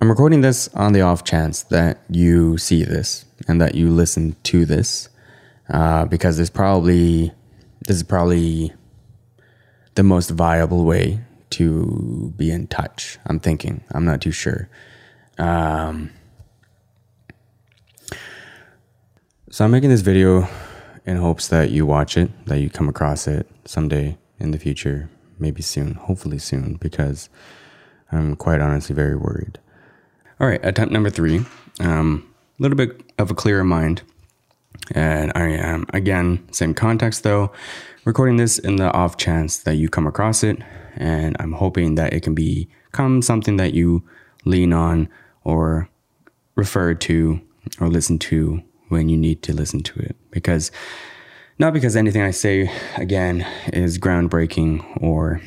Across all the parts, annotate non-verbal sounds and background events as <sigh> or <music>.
I'm recording this on the off chance that you see this and that you listen to this, uh, because this probably this is probably the most viable way to be in touch. I'm thinking. I'm not too sure. Um, so I'm making this video in hopes that you watch it, that you come across it someday in the future, maybe soon, hopefully soon, because I'm quite honestly very worried. All right, attempt number three. A um, little bit of a clearer mind. And I am, again, same context though, recording this in the off chance that you come across it. And I'm hoping that it can become something that you lean on or refer to or listen to when you need to listen to it. Because, not because anything I say, again, is groundbreaking or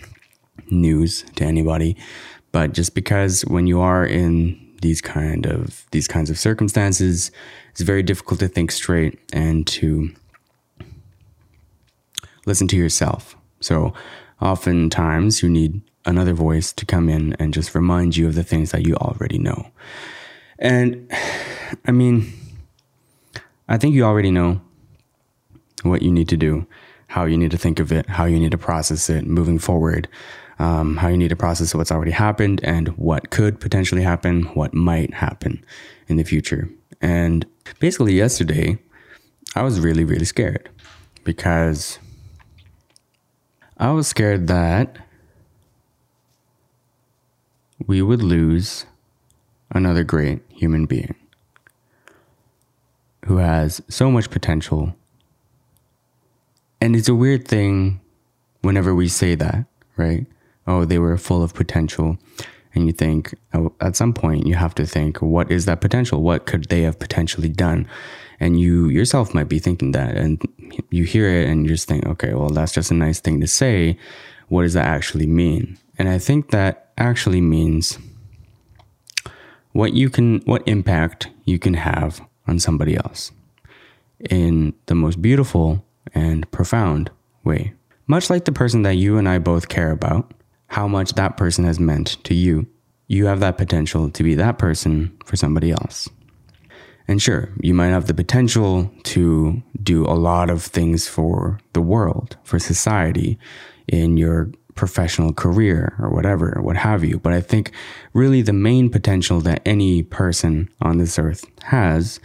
news to anybody, but just because when you are in these kind of these kinds of circumstances, it's very difficult to think straight and to listen to yourself. So oftentimes you need another voice to come in and just remind you of the things that you already know. And <sighs> I mean, I think you already know what you need to do, how you need to think of it, how you need to process it moving forward um, how you need to process what's already happened and what could potentially happen, what might happen in the future. And basically, yesterday, I was really, really scared because I was scared that we would lose another great human being who has so much potential. And it's a weird thing whenever we say that, right? Oh, they were full of potential. And you think, oh, at some point, you have to think, what is that potential? What could they have potentially done? And you yourself might be thinking that. And you hear it and you just think, okay, well, that's just a nice thing to say. What does that actually mean? And I think that actually means what you can, what impact you can have on somebody else in the most beautiful and profound way. Much like the person that you and I both care about, how much that person has meant to you. You have that potential to be that person for somebody else. And sure, you might have the potential to do a lot of things for the world, for society, in your professional career or whatever, what have you. But I think really the main potential that any person on this earth has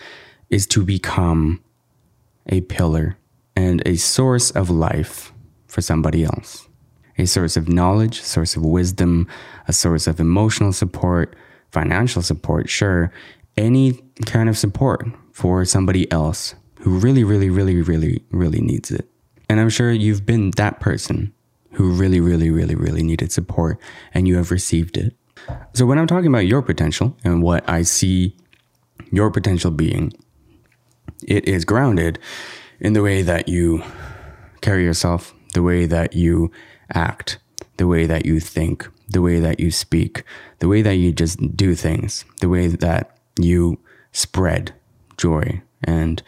is to become a pillar and a source of life for somebody else a source of knowledge, source of wisdom, a source of emotional support, financial support, sure, any kind of support for somebody else who really, really, really, really, really needs it. And I'm sure you've been that person who really, really, really, really needed support and you have received it. So when I'm talking about your potential and what I see your potential being, it is grounded in the way that you carry yourself, the way that you act, the way that you think, the way that you speak, the way that you just do things, the way that you spread joy and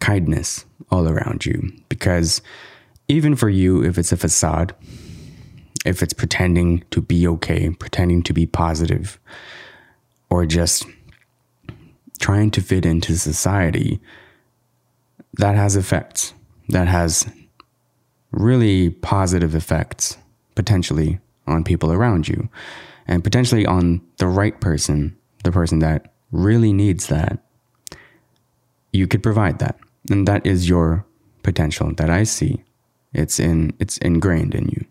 kindness all around you. Because even for you, if it's a facade, if it's pretending to be okay, pretending to be positive, or just trying to fit into society, that has effects. That has really positive effects potentially on people around you and potentially on the right person, the person that really needs that. You could provide that. And that is your potential that I see. It's in it's ingrained in you.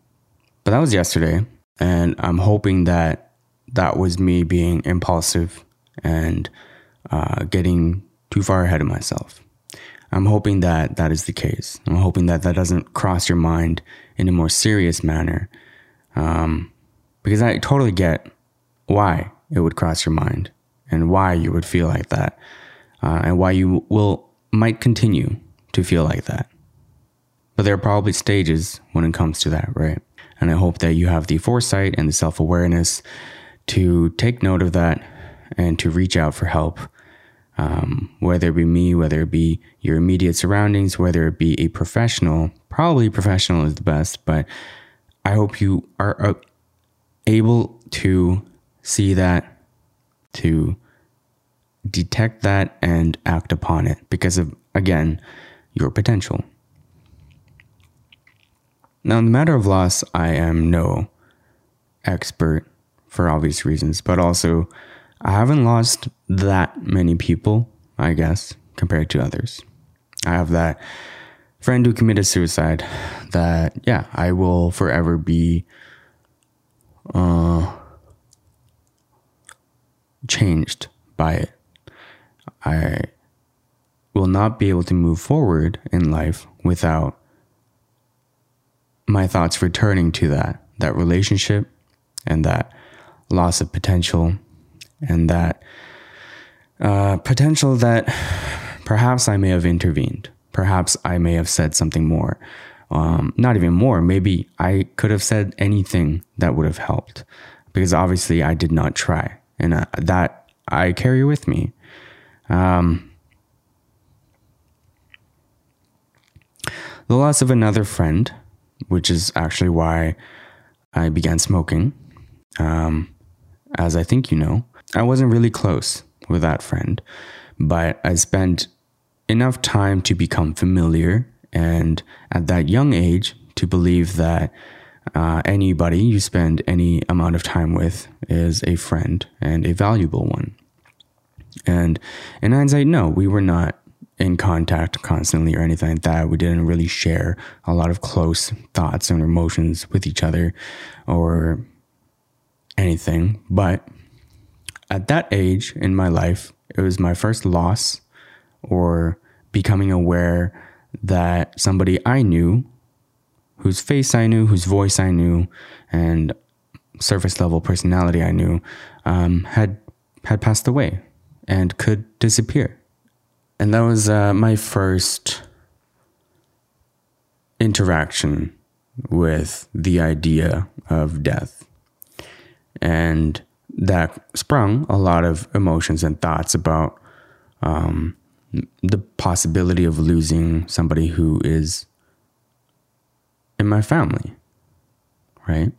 But that was yesterday and I'm hoping that that was me being impulsive and uh, getting too far ahead of myself. I'm hoping that that is the case. I'm hoping that that doesn't cross your mind in a more serious manner. Um, because I totally get why it would cross your mind and why you would feel like that uh, and why you will might continue to feel like that. But there are probably stages when it comes to that, right? And I hope that you have the foresight and the self awareness to take note of that and to reach out for help um, whether it be me, whether it be your immediate surroundings, whether it be a professional. Probably professional is the best, but I hope you are uh, able to see that to detect that and act upon it because of, again, your potential. Now, in the matter of loss, I am no expert for obvious reasons, but also I haven't lost that many people, I guess, compared to others. I have that friend who committed suicide that, yeah, I will forever be uh, changed by it. I will not be able to move forward in life without my thoughts returning to that that relationship and that loss of potential and that uh, potential that perhaps I may have intervened. Perhaps I may have said something more. Um, not even more. Maybe I could have said anything that would have helped because obviously I did not try. And uh, that I carry with me. Um, the loss of another friend, which is actually why I began smoking. Um, as I think you know, I wasn't really close with that friend, but I spent enough time to become familiar and at that young age to believe that uh, anybody you spend any amount of time with is a friend and a valuable one. And in hindsight, no, we were not in contact constantly or anything like that. We didn't really share a lot of close thoughts and emotions with each other or anything. But at that age in my life, it was my first loss or becoming aware that somebody I knew, whose face I knew, whose voice I knew, and surface level personality I knew, um, had had passed away and could disappear. And that was uh, my first interaction with the idea of death. And that sprung a lot of emotions and thoughts about um, the possibility of losing somebody who is in my family, right?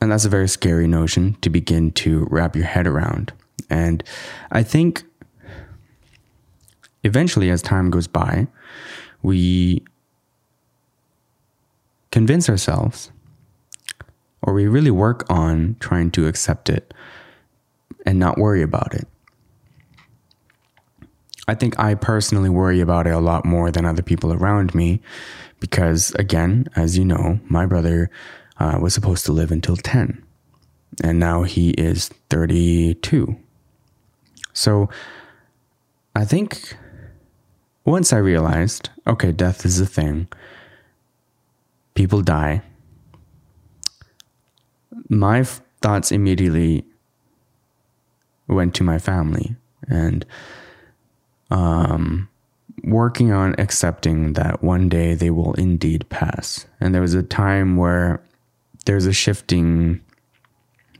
And that's a very scary notion to begin to wrap your head around. And I think eventually, as time goes by, we convince ourselves or we really work on trying to accept it and not worry about it. I think I personally worry about it a lot more than other people around me because, again, as you know, my brother uh, was supposed to live until 10 and now he is 32. So I think once I realized, okay, death is a thing, people die, my thoughts immediately went to my family and um, working on accepting that one day they will indeed pass. And there was a time where there's a shifting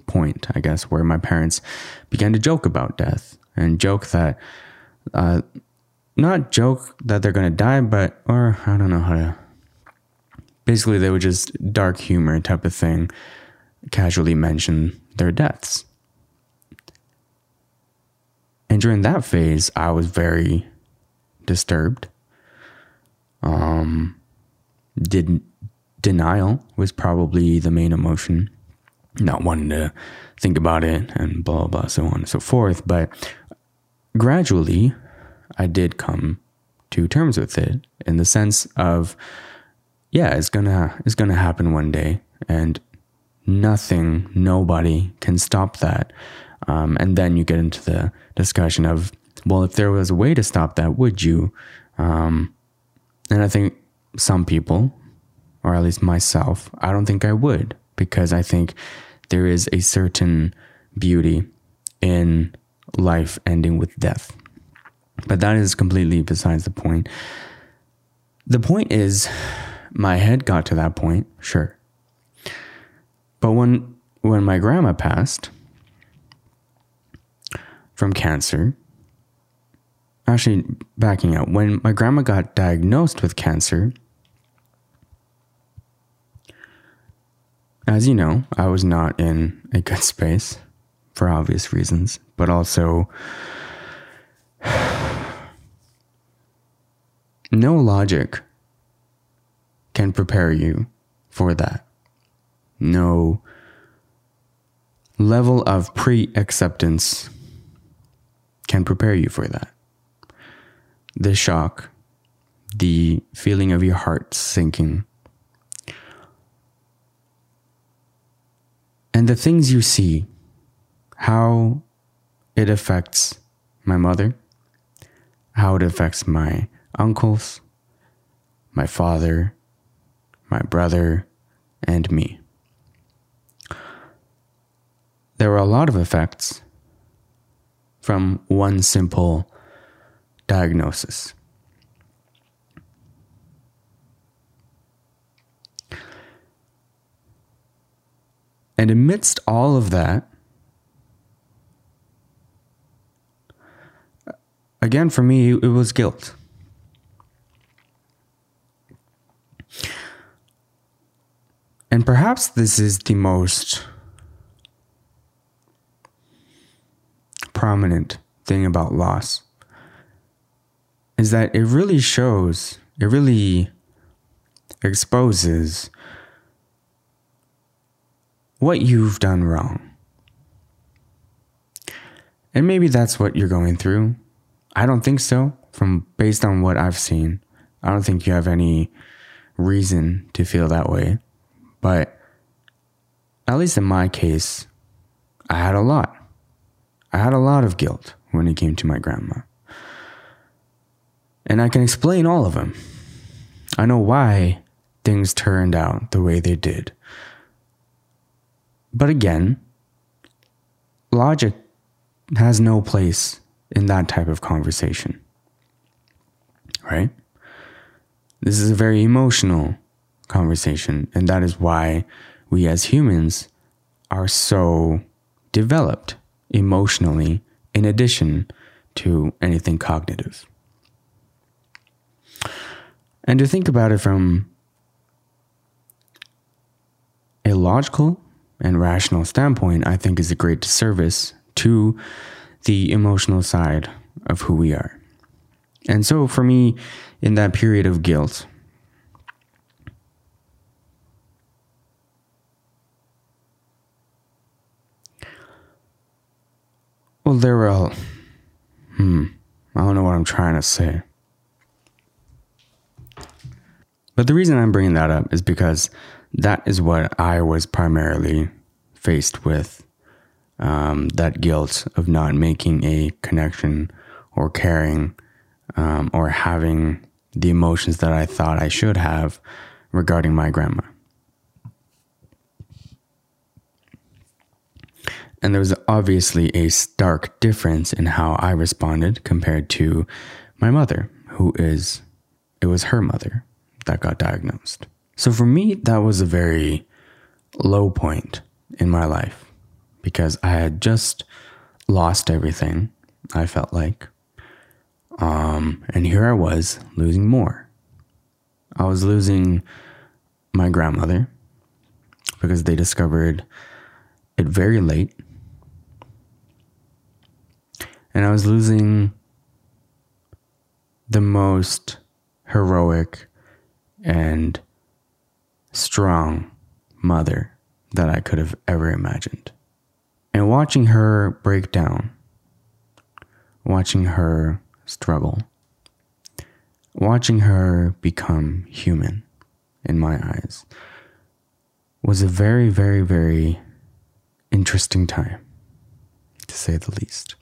point, I guess, where my parents began to joke about death and joke that, uh, not joke that they're going to die, but, or I don't know how to, basically, they were just dark humor type of thing casually mention their deaths. And during that phase, I was very disturbed. Um, did denial was probably the main emotion, not wanting to think about it and blah, blah, so on and so forth. But gradually, I did come to terms with it in the sense of, yeah, it's gonna it's gonna happen one day, and nothing, nobody can stop that. Um, and then you get into the discussion of, well, if there was a way to stop that, would you? Um, and I think some people, or at least myself, I don't think I would because I think there is a certain beauty in life ending with death. But that is completely besides the point. The point is, my head got to that point, sure. But when when my grandma passed from cancer, actually backing up, when my grandma got diagnosed with cancer, as you know, I was not in a good space for obvious reasons, but also <sighs> no logic can prepare you for that. No level of pre acceptance can prepare you for that. The shock, the feeling of your heart sinking, and the things you see, how it affects my mother, how it affects my uncles, my father, my brother, and me. There were a lot of effects from one simple diagnosis. And amidst all of that, again, for me, it was guilt. And perhaps this is the most prominent thing about loss is that it really shows, it really exposes what you've done wrong. And maybe that's what you're going through. I don't think so, from based on what I've seen. I don't think you have any reason to feel that way. But at least in my case, I had a lot. I had a lot of guilt when it came to my grandma. And I can explain all of them. I know why things turned out the way they did. But again, logic has no place in that type of conversation. Right? This is a very emotional conversation, and that is why we as humans are so developed emotionally in addition to anything cognitive. And to think about it from a logical and rational standpoint, I think is a great disservice to the emotional side of who we are. And so for me, in that period of guilt, well, there were, hmm, I don't know what I'm trying to say. But the reason I'm bringing that up is because that is what I was primarily faced with um, that guilt of not making a connection or caring um, or having the emotions that I thought I should have regarding my grandma. And there was obviously a stark difference in how I responded compared to my mother, who is, it was her mother that got diagnosed. So for me, that was a very low point in my life because I had just lost everything, I felt like. Um, and here I was losing more. I was losing my grandmother because they discovered it very late. And I was losing the most heroic and strong mother that I could have ever imagined. And watching her break down, watching her struggle, watching her become human in my eyes was a very, very, very interesting time, to say the least.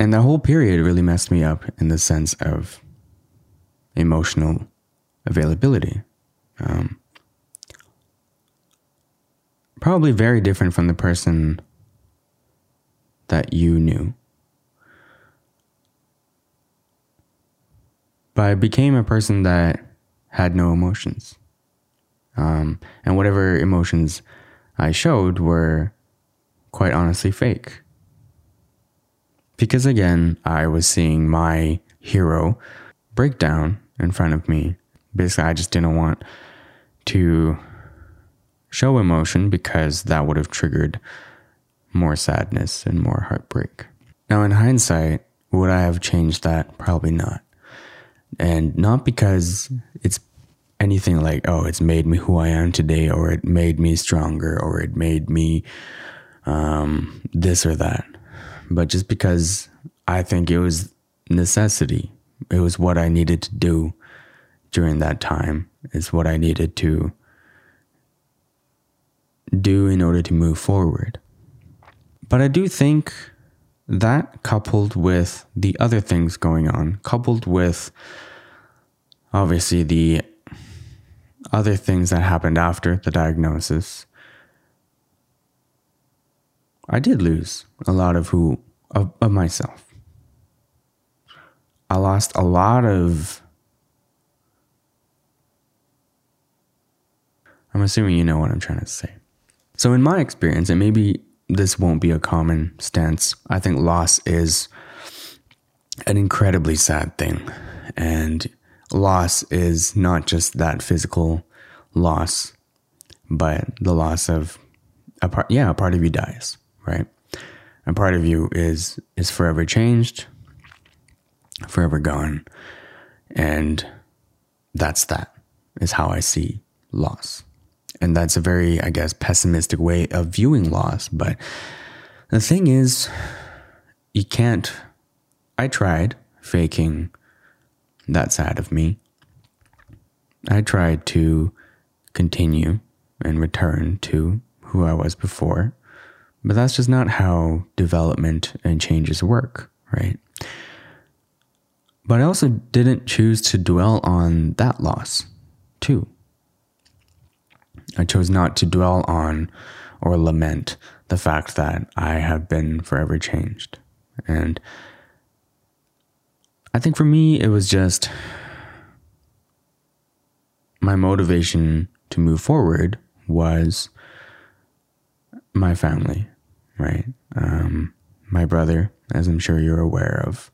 And that whole period really messed me up in the sense of emotional availability. Um, probably very different from the person that you knew. But I became a person that had no emotions. Um, and whatever emotions I showed were quite honestly fake. Because again, I was seeing my hero break down in front of me. Basically, I just didn't want to show emotion because that would have triggered more sadness and more heartbreak. Now, in hindsight, would I have changed that? Probably not. And not because it's anything like, oh, it's made me who I am today, or it made me stronger, or it made me um, this or that, but just because I think it was necessity. It was what I needed to do during that time. It's what I needed to do in order to move forward. But I do think that coupled with the other things going on, coupled with obviously the other things that happened after the diagnosis, I did lose a lot of who of, of myself. I lost a lot of I'm assuming you know what I'm trying to say. So in my experience, and maybe this won't be a common stance. I think loss is an incredibly sad thing. And loss is not just that physical loss, but the loss of a part yeah, a part of you dies, right? A part of you is is forever changed, forever gone. And that's that is how I see loss. And that's a very, I guess, pessimistic way of viewing loss. But the thing is, you can't. I tried faking that side of me. I tried to continue and return to who I was before. But that's just not how development and changes work, right? But I also didn't choose to dwell on that loss, too. I chose not to dwell on or lament the fact that I have been forever changed. And I think for me, it was just my motivation to move forward was my family, right? Um, my brother, as I'm sure you're aware of.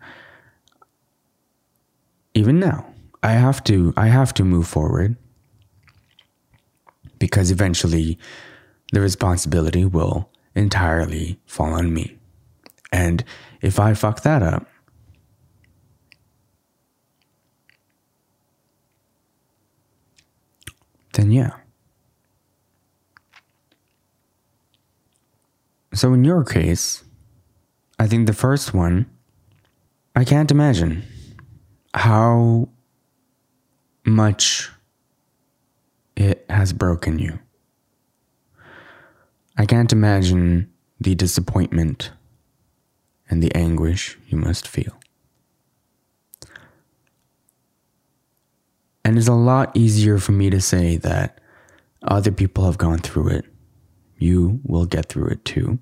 Even now, I have to I have to move forward because eventually the responsibility will entirely fall on me. And if I fuck that up, then yeah. So in your case, I think the first one, I can't imagine how much it has broken you. I can't imagine the disappointment and the anguish you must feel. And it's a lot easier for me to say that other people have gone through it. You will get through it too.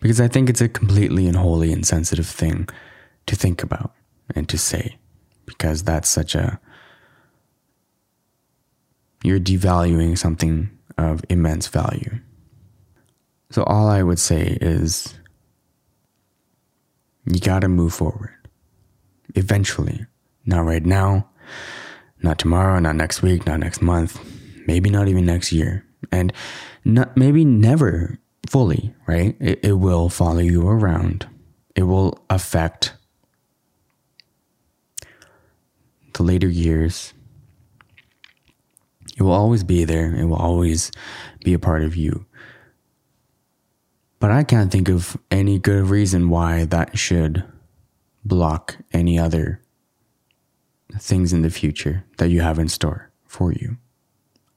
Because I think it's a completely and wholly insensitive thing to think about and to say. Because that's such a you're devaluing something of immense value. So, all I would say is you gotta move forward. Eventually. Not right now, not tomorrow, not next week, not next month, maybe not even next year. And not, maybe never fully, right? It, it will follow you around, it will affect the later years, it will always be there. It will always be a part of you. But I can't think of any good reason why that should block any other things in the future that you have in store for you.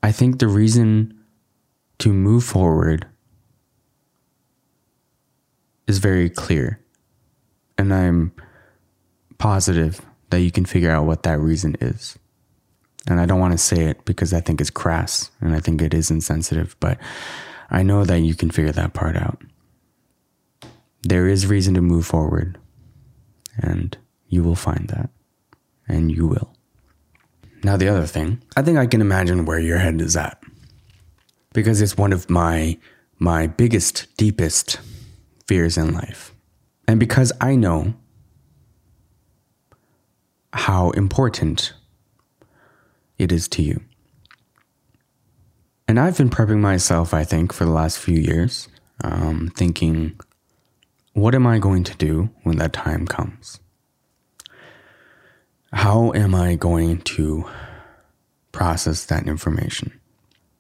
I think the reason to move forward is very clear. And I'm positive that you can figure out what that reason is. And I don't want to say it because I think it's crass and I think it is insensitive, but I know that you can figure that part out. There is reason to move forward, and you will find that, and you will. Now, the other thing, I think I can imagine where your head is at because it's one of my my biggest, deepest fears in life. And because I know how important it is to you. And I've been prepping myself, I think, for the last few years, um, thinking, what am I going to do when that time comes? How am I going to process that information?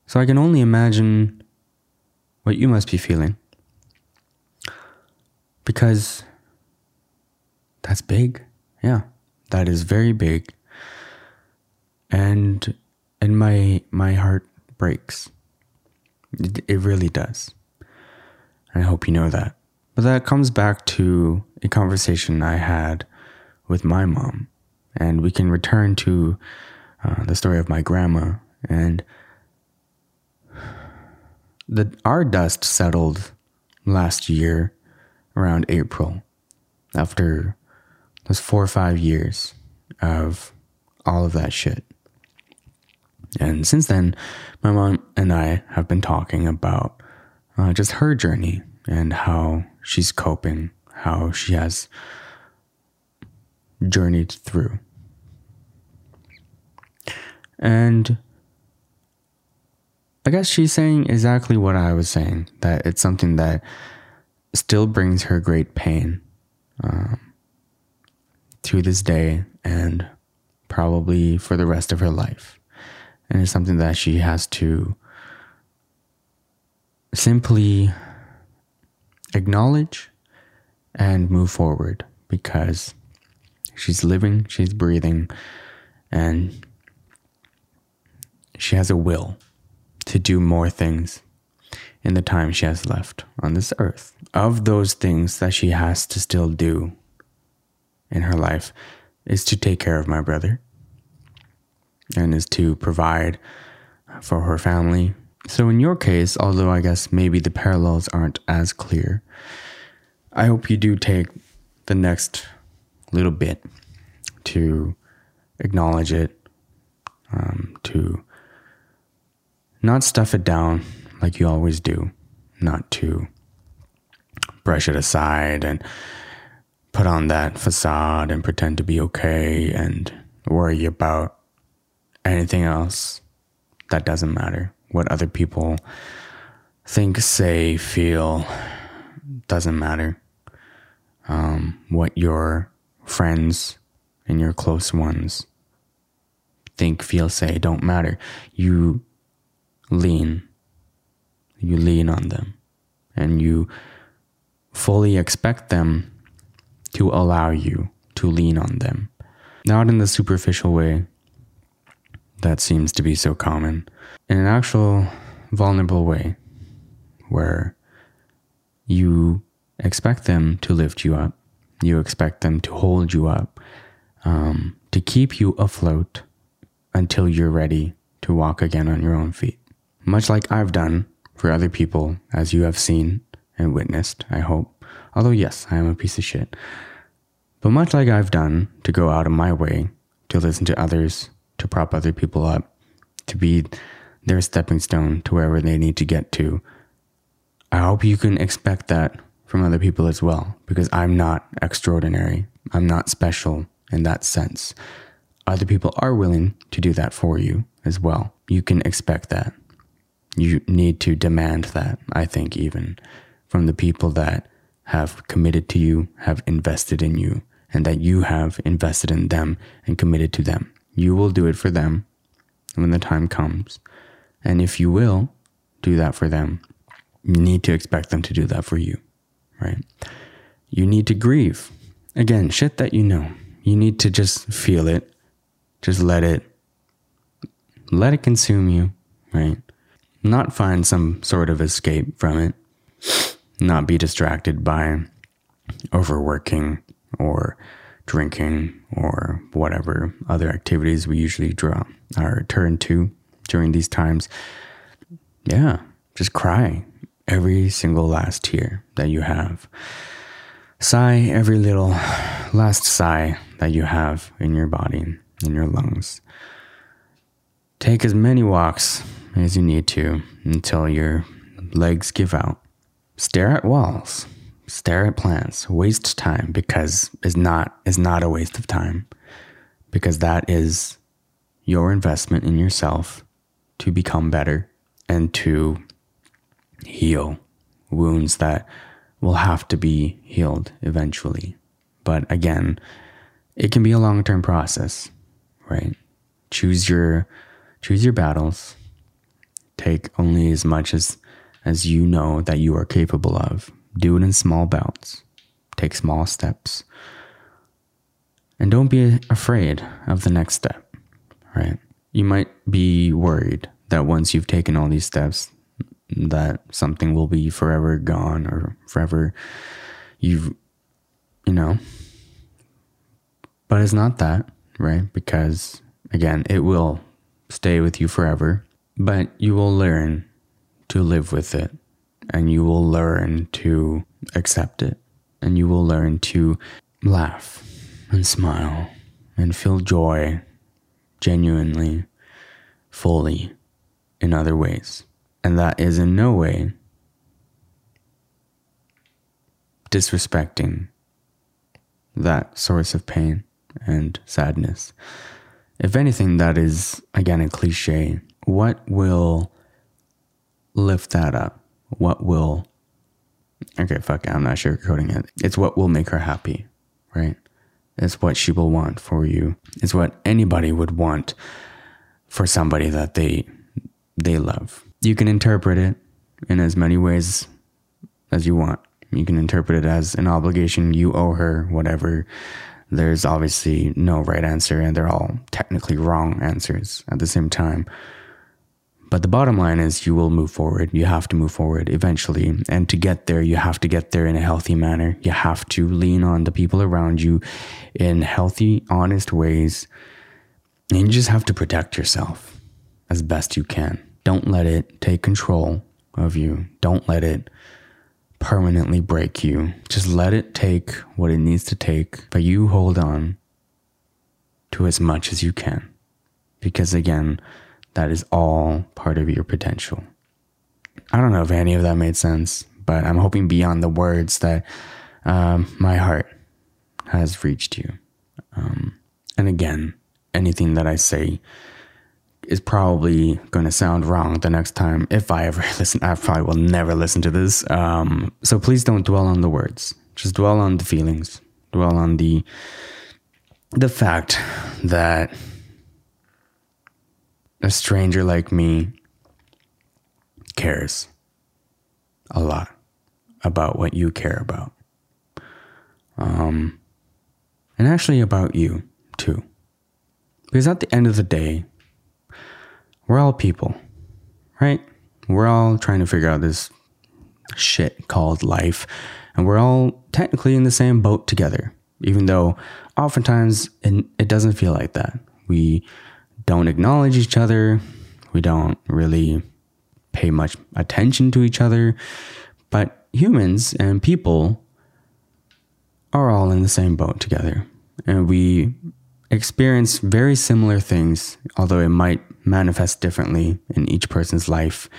So I can only imagine what you must be feeling. Because that's big. Yeah, that is very big. And and my my heart breaks. It, it really does. And I hope you know that. But that comes back to a conversation I had with my mom. And we can return to uh, the story of my grandma. And the, our dust settled last year around April after those four or five years of all of that shit. And since then, my mom and I have been talking about uh, just her journey and how she's coping, how she has journeyed through. And I guess she's saying exactly what I was saying that it's something that still brings her great pain um, to this day and probably for the rest of her life. And it's something that she has to simply acknowledge and move forward because she's living, she's breathing, and she has a will to do more things in the time she has left on this earth. Of those things that she has to still do in her life is to take care of my brother and is to provide for her family. So, in your case, although I guess maybe the parallels aren't as clear, I hope you do take the next little bit to acknowledge it, um, to not stuff it down like you always do, not to brush it aside and put on that facade and pretend to be okay and worry about anything else that doesn't matter. What other people think, say, feel doesn't matter. Um, what your friends and your close ones think, feel, say don't matter. You lean. You lean on them and you fully expect them to allow you to lean on them. Not in the superficial way that seems to be so common, in an actual vulnerable way where you expect them to lift you up, you expect them to hold you up, um, to keep you afloat until you're ready to walk again on your own feet much like I've done for other people, as you have seen and witnessed, I hope. Although, yes, I am a piece of shit. But much like I've done to go out of my way to listen to others, to prop other people up, to be their stepping stone to wherever they need to get to, I hope you can expect that from other people as well, because I'm not extraordinary. I'm not special in that sense. Other people are willing to do that for you as well. You can expect that you need to demand that, I think, even from the people that have committed to you, have invested in you, and that you have invested in them and committed to them. You will do it for them when the time comes. And if you will do that for them, you need to expect them to do that for you, right? You need to grieve. Again, shit that you know. You need to just feel it. Just let it let it consume you, right? Not find some sort of escape from it, not be distracted by overworking or drinking or whatever other activities we usually draw or turn to during these times. Yeah, just cry every single last tear that you have. Sigh every little last sigh that you have in your body, in your lungs. Take as many walks as you need to until your legs give out. Stare at walls, stare at plants, waste time because is not is not a waste of time because that is your investment in yourself to become better and to heal wounds that will have to be healed eventually. But again, it can be a long-term process, right? Choose your choose your battles. Take only as much as as you know that you are capable of. Do it in small bouts. Take small steps. And don't be afraid of the next step, right? You might be worried that once you've taken all these steps, that something will be forever gone or forever you've, you know. But it's not that, right? Because again, it will stay with you forever, but you will learn to live with it and you will learn to accept it and you will learn to laugh and smile and feel joy genuinely, fully in other ways. And that is in no way disrespecting that source of pain and sadness. If anything, that is, again, a cliche. What will lift that up? What will, okay, fuck it, I'm not sugarcoating it. It's what will make her happy, right? It's what she will want for you. It's what anybody would want for somebody that they they love. You can interpret it in as many ways as you want. You can interpret it as an obligation you owe her, whatever. There's obviously no right answer, and they're all technically wrong answers at the same time. But the bottom line is you will move forward. You have to move forward eventually. And to get there, you have to get there in a healthy manner. You have to lean on the people around you in healthy, honest ways. And you just have to protect yourself as best you can. Don't let it take control of you. Don't let it permanently break you. Just let it take what it needs to take, but you hold on to as much as you can. Because again, that is all part of your potential. I don't know if any of that made sense, but I'm hoping beyond the words that um, my heart has reached you. Um, and again, anything that I say is probably going to sound wrong the next time if I ever <laughs> listen. I probably will never listen to this. Um, so please don't dwell on the words. Just dwell on the feelings. Dwell on the the fact that a stranger like me cares a lot about what you care about. Um, and actually about you too. Because at the end of the day, we're all people, right? We're all trying to figure out this shit called life, and we're all technically in the same boat together, even though oftentimes it, it doesn't feel like that. We don't acknowledge each other, we don't really pay much attention to each other, but humans and people are all in the same boat together, and we experience very similar things, although it might manifest differently in each person's life.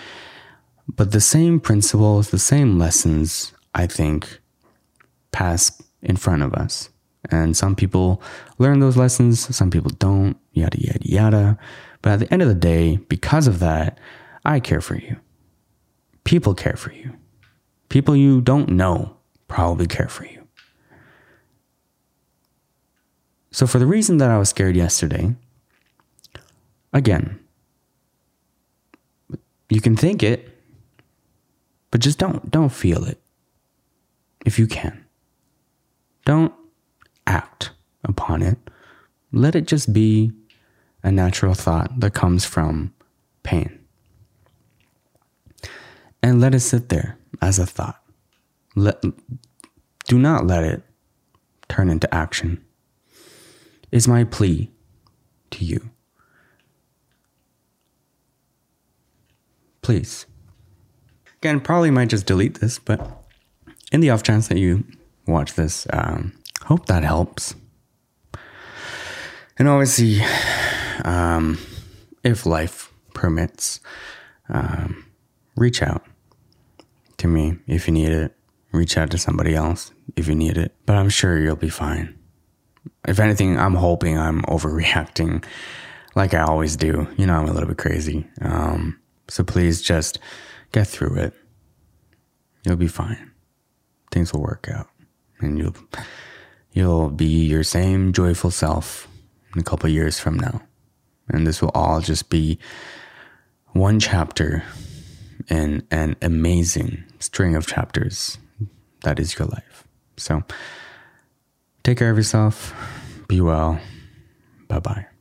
But the same principles, the same lessons, I think, pass in front of us. And some people learn those lessons, some people don't, yada, yada, yada. But at the end of the day, because of that, I care for you. People care for you. People you don't know probably care for you. So, for the reason that I was scared yesterday, again, you can think it, but just don't don't feel it. If you can. Don't act upon it. Let it just be a natural thought that comes from pain. And let it sit there as a thought. Let, do not let it turn into action is my plea to you. Please. Again, probably might just delete this, but in the off chance that you watch this, um, hope that helps. And obviously, um, if life permits, um, reach out to me if you need it. Reach out to somebody else if you need it. But I'm sure you'll be fine if anything, I'm hoping I'm overreacting like I always do. You know, I'm a little bit crazy. Um, So please just get through it. You'll be fine. Things will work out. And you'll you'll be your same joyful self in a couple years from now. And this will all just be one chapter in an amazing string of chapters that is your life. So take care of yourself. Be well. Bye bye.